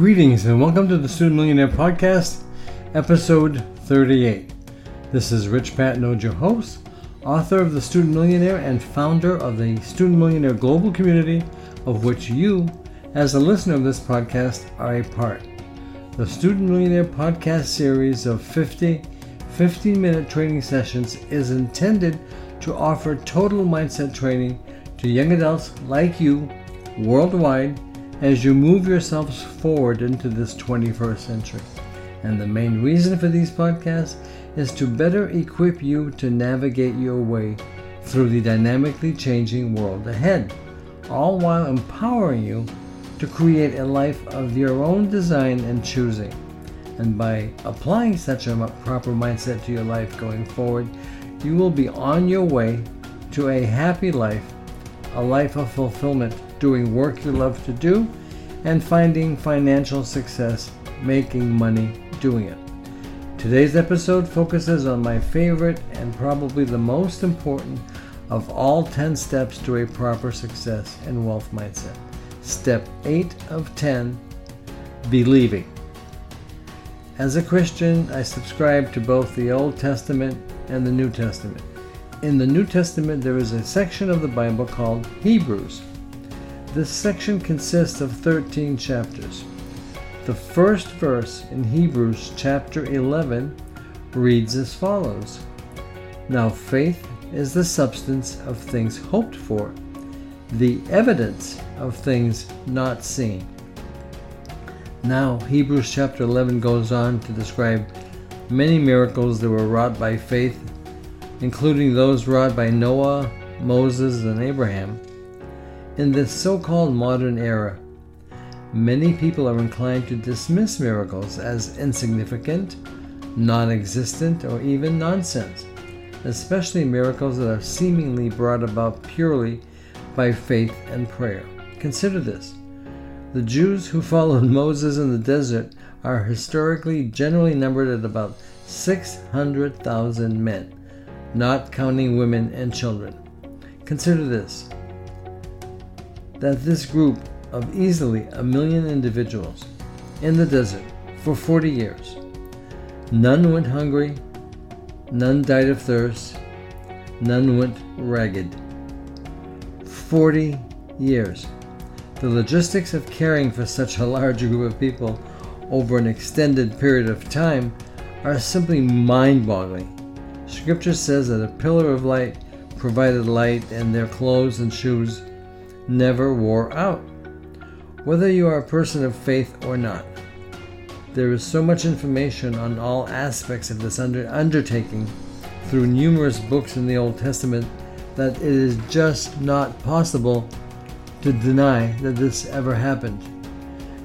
Greetings and welcome to the Student Millionaire Podcast, episode 38. This is Rich Patenaude, your host, author of The Student Millionaire, and founder of the Student Millionaire Global Community, of which you, as a listener of this podcast, are a part. The Student Millionaire Podcast series of 50 15 minute training sessions is intended to offer total mindset training to young adults like you worldwide as you move yourselves forward into this 21st century. And the main reason for these podcasts is to better equip you to navigate your way through the dynamically changing world ahead, all while empowering you to create a life of your own design and choosing. And by applying such a proper mindset to your life going forward, you will be on your way to a happy life, a life of fulfillment doing work you love to do, and finding financial success making money doing it. Today's episode focuses on my favorite and probably the most important of all 10 steps to a proper success and wealth mindset. Step 8 of 10 Believing. As a Christian, I subscribe to both the Old Testament and the New Testament. In the New Testament, there is a section of the Bible called Hebrews. This section consists of 13 chapters. The first verse in Hebrews chapter 11 reads as follows Now faith is the substance of things hoped for, the evidence of things not seen. Now, Hebrews chapter 11 goes on to describe many miracles that were wrought by faith, including those wrought by Noah, Moses, and Abraham. In this so called modern era, many people are inclined to dismiss miracles as insignificant, non existent, or even nonsense, especially miracles that are seemingly brought about purely by faith and prayer. Consider this the Jews who followed Moses in the desert are historically generally numbered at about 600,000 men, not counting women and children. Consider this that this group of easily a million individuals in the desert for 40 years, none went hungry, none died of thirst, none went ragged. 40 years. The logistics of caring for such a large group of people over an extended period of time are simply mind boggling. Scripture says that a pillar of light provided light, and their clothes and shoes never wore out. Whether you are a person of faith or not, there is so much information on all aspects of this under- undertaking through numerous books in the Old Testament that it is just not possible to deny that this ever happened.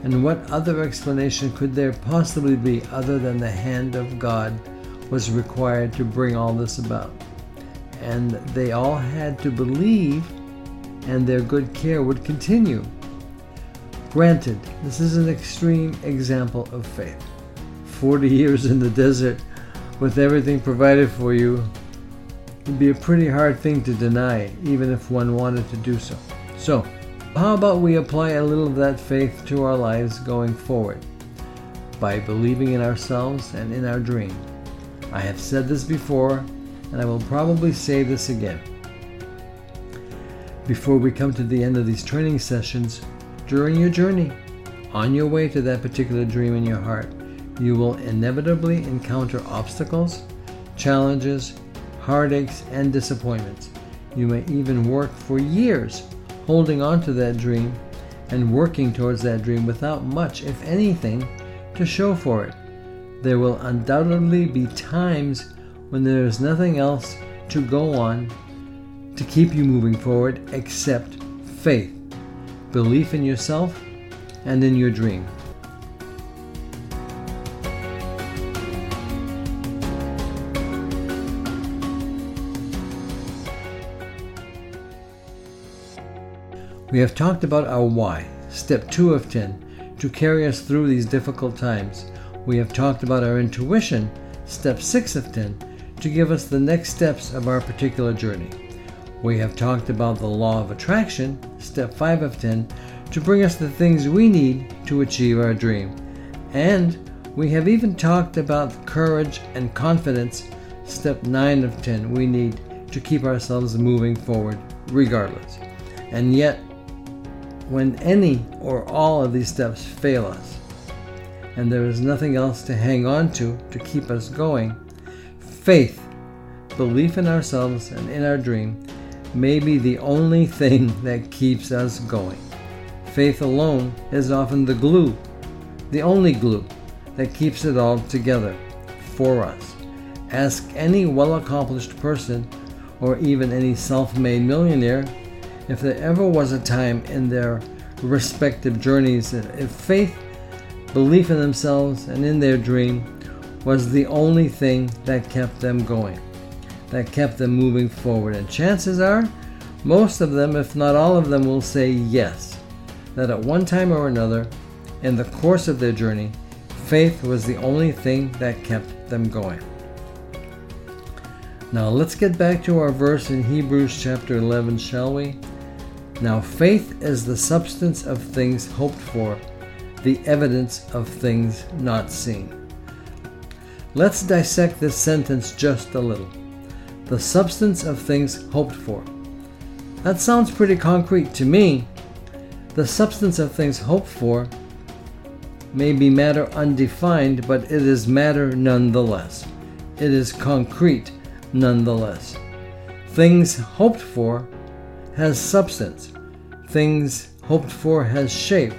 And what other explanation could there possibly be other than the hand of God was required to bring all this about? And they all had to believe and their good care would continue. Granted, this is an extreme example of faith. 40 years in the desert with everything provided for you would be a pretty hard thing to deny, even if one wanted to do so. So, how about we apply a little of that faith to our lives going forward by believing in ourselves and in our dream? I have said this before, and I will probably say this again. Before we come to the end of these training sessions, during your journey, on your way to that particular dream in your heart, you will inevitably encounter obstacles, challenges, heartaches, and disappointments. You may even work for years holding on to that dream and working towards that dream without much, if anything, to show for it. There will undoubtedly be times when there is nothing else to go on to keep you moving forward except faith, belief in yourself, and in your dream. We have talked about our why, step 2 of 10, to carry us through these difficult times. We have talked about our intuition, step 6 of 10, to give us the next steps of our particular journey. We have talked about the law of attraction, step 5 of 10, to bring us the things we need to achieve our dream. And we have even talked about courage and confidence, step 9 of 10, we need to keep ourselves moving forward regardless. And yet, when any or all of these steps fail us, and there is nothing else to hang on to to keep us going, faith, belief in ourselves and in our dream, may be the only thing that keeps us going. Faith alone is often the glue, the only glue that keeps it all together for us. Ask any well accomplished person or even any self made millionaire if there ever was a time in their respective journeys if faith, belief in themselves, and in their dream was the only thing that kept them going, that kept them moving forward. And chances are, most of them, if not all of them, will say yes, that at one time or another, in the course of their journey, faith was the only thing that kept them going. Now let's get back to our verse in Hebrews chapter 11, shall we? Now faith is the substance of things hoped for, the evidence of things not seen. Let's dissect this sentence just a little. The substance of things hoped for. That sounds pretty concrete to me. The substance of things hoped for may be matter undefined, but it is matter nonetheless. It is concrete nonetheless. Things hoped for has substance. Things hoped for has shape.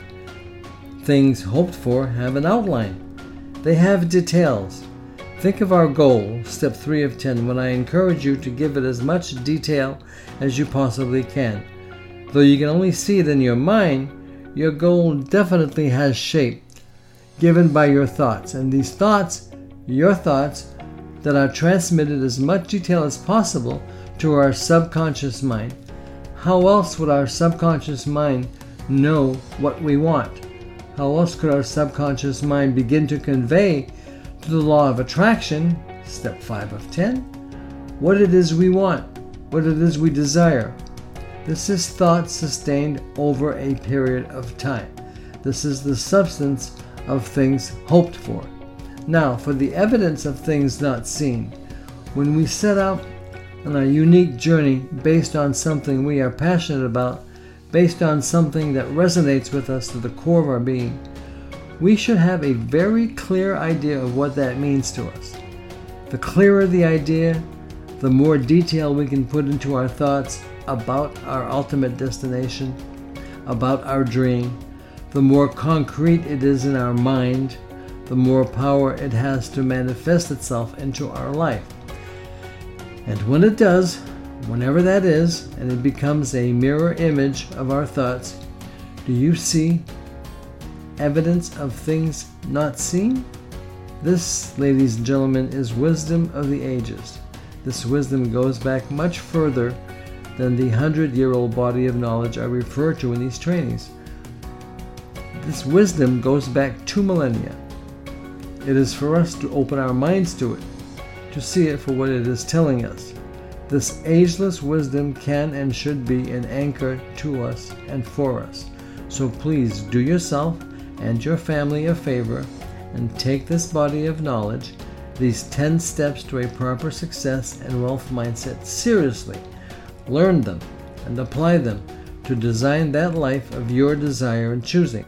Things hoped for have an outline. They have details. Think of our goal, step 3 of 10, when I encourage you to give it as much detail as you possibly can. Though you can only see it in your mind, your goal definitely has shape given by your thoughts. And these thoughts, your thoughts, that are transmitted as much detail as possible to our subconscious mind. How else would our subconscious mind know what we want? How else could our subconscious mind begin to convey to the law of attraction, step 5 of 10, what it is we want, what it is we desire? This is thought sustained over a period of time. This is the substance of things hoped for. Now, for the evidence of things not seen. When we set out on a unique journey based on something we are passionate about, based on something that resonates with us to the core of our being, we should have a very clear idea of what that means to us. The clearer the idea, the more detail we can put into our thoughts about our ultimate destination, about our dream, the more concrete it is in our mind, the more power it has to manifest itself into our life. And when it does, whenever that is, and it becomes a mirror image of our thoughts, do you see evidence of things not seen? This, ladies and gentlemen, is wisdom of the ages. This wisdom goes back much further than the hundred year old body of knowledge I refer to in these trainings. This wisdom goes back two millennia. It is for us to open our minds to it, to see it for what it is telling us. This ageless wisdom can and should be an anchor to us and for us. So please do yourself and your family a favor and take this body of knowledge, these 10 steps to a proper success and wealth mindset seriously. Learn them and apply them to design that life of your desire and choosing.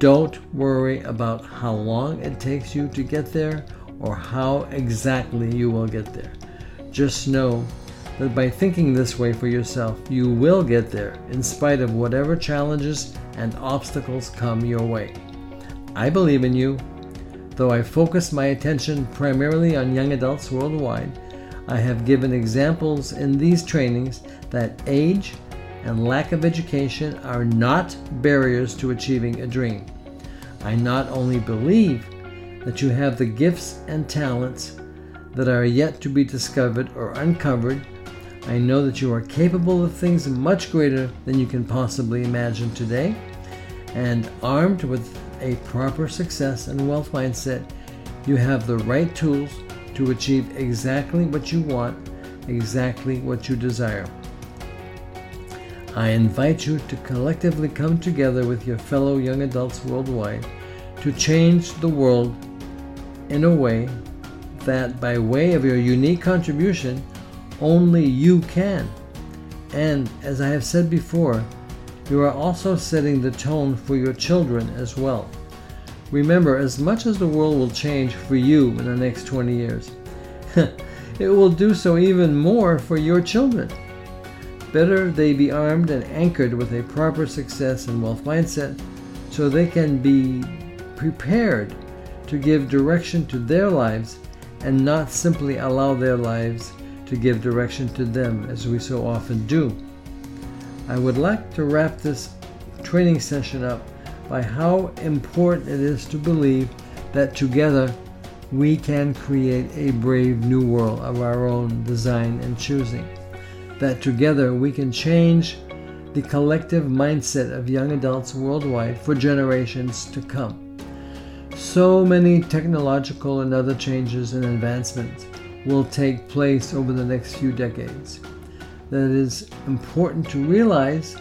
Don't worry about how long it takes you to get there or how exactly you will get there. Just know that by thinking this way for yourself, you will get there in spite of whatever challenges and obstacles come your way. I believe in you. Though I focus my attention primarily on young adults worldwide, I have given examples in these trainings that age and lack of education are not barriers to achieving a dream. I not only believe that you have the gifts and talents that are yet to be discovered or uncovered, I know that you are capable of things much greater than you can possibly imagine today. And armed with a proper success and wealth mindset, you have the right tools to achieve exactly what you want, exactly what you desire. I invite you to collectively come together with your fellow young adults worldwide to change the world in a way that, by way of your unique contribution, only you can. And as I have said before, you are also setting the tone for your children as well. Remember, as much as the world will change for you in the next 20 years, it will do so even more for your children. Better they be armed and anchored with a proper success and wealth mindset so they can be prepared to give direction to their lives and not simply allow their lives to give direction to them as we so often do. I would like to wrap this training session up by how important it is to believe that together we can create a brave new world of our own design and choosing that together we can change the collective mindset of young adults worldwide for generations to come. So many technological and other changes and advancements will take place over the next few decades that it is important to realize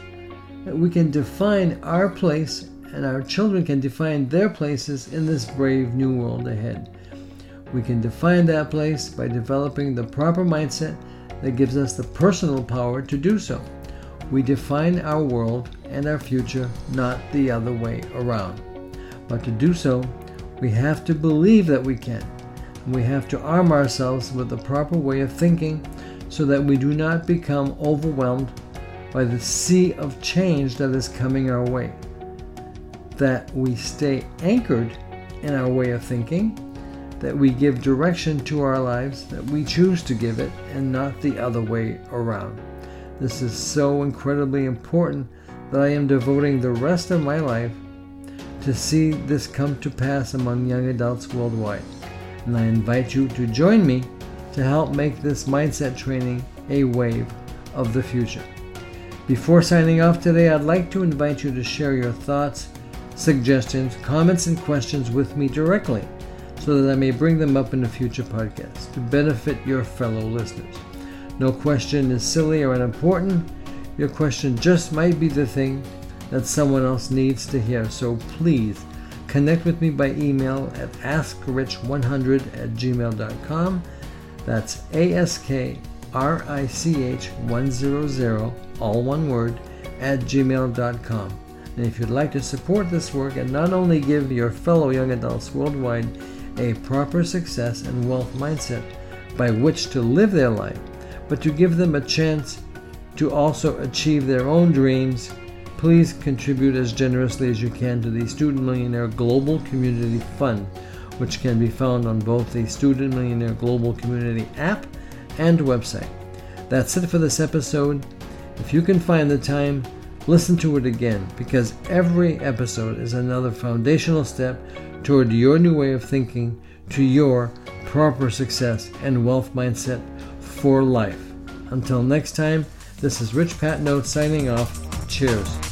that we can define our place and our children can define their places in this brave new world ahead. We can define that place by developing the proper mindset that gives us the personal power to do so. We define our world and our future, not the other way around. But to do so, we have to believe that we can. And we have to arm ourselves with the proper way of thinking so that we do not become overwhelmed by the sea of change that is coming our way. That we stay anchored in our way of thinking that we give direction to our lives, that we choose to give it, and not the other way around. This is so incredibly important that I am devoting the rest of my life to see this come to pass among young adults worldwide. And I invite you to join me to help make this mindset training a wave of the future. Before signing off today, I'd like to invite you to share your thoughts, suggestions, comments, and questions with me directly so that I may bring them up in a future podcast to benefit your fellow listeners. No question is silly or unimportant. Your question just might be the thing that someone else needs to hear. So please connect with me by email at askrich100 at gmail.com. That's A S K R I C H 100, all one word, at gmail.com. And if you'd like to support this work and not only give your fellow young adults worldwide a proper success and wealth mindset by which to live their life, but to give them a chance to also achieve their own dreams, please contribute as generously as you can to the Student Millionaire Global Community Fund, which can be found on both the Student Millionaire Global Community app and website. That's it for this episode. If you can find the time, listen to it again because every episode is another foundational step toward your new way of thinking to your proper success and wealth mindset for life. Until next time, this is Rich Pat Patenaude signing off. Cheers.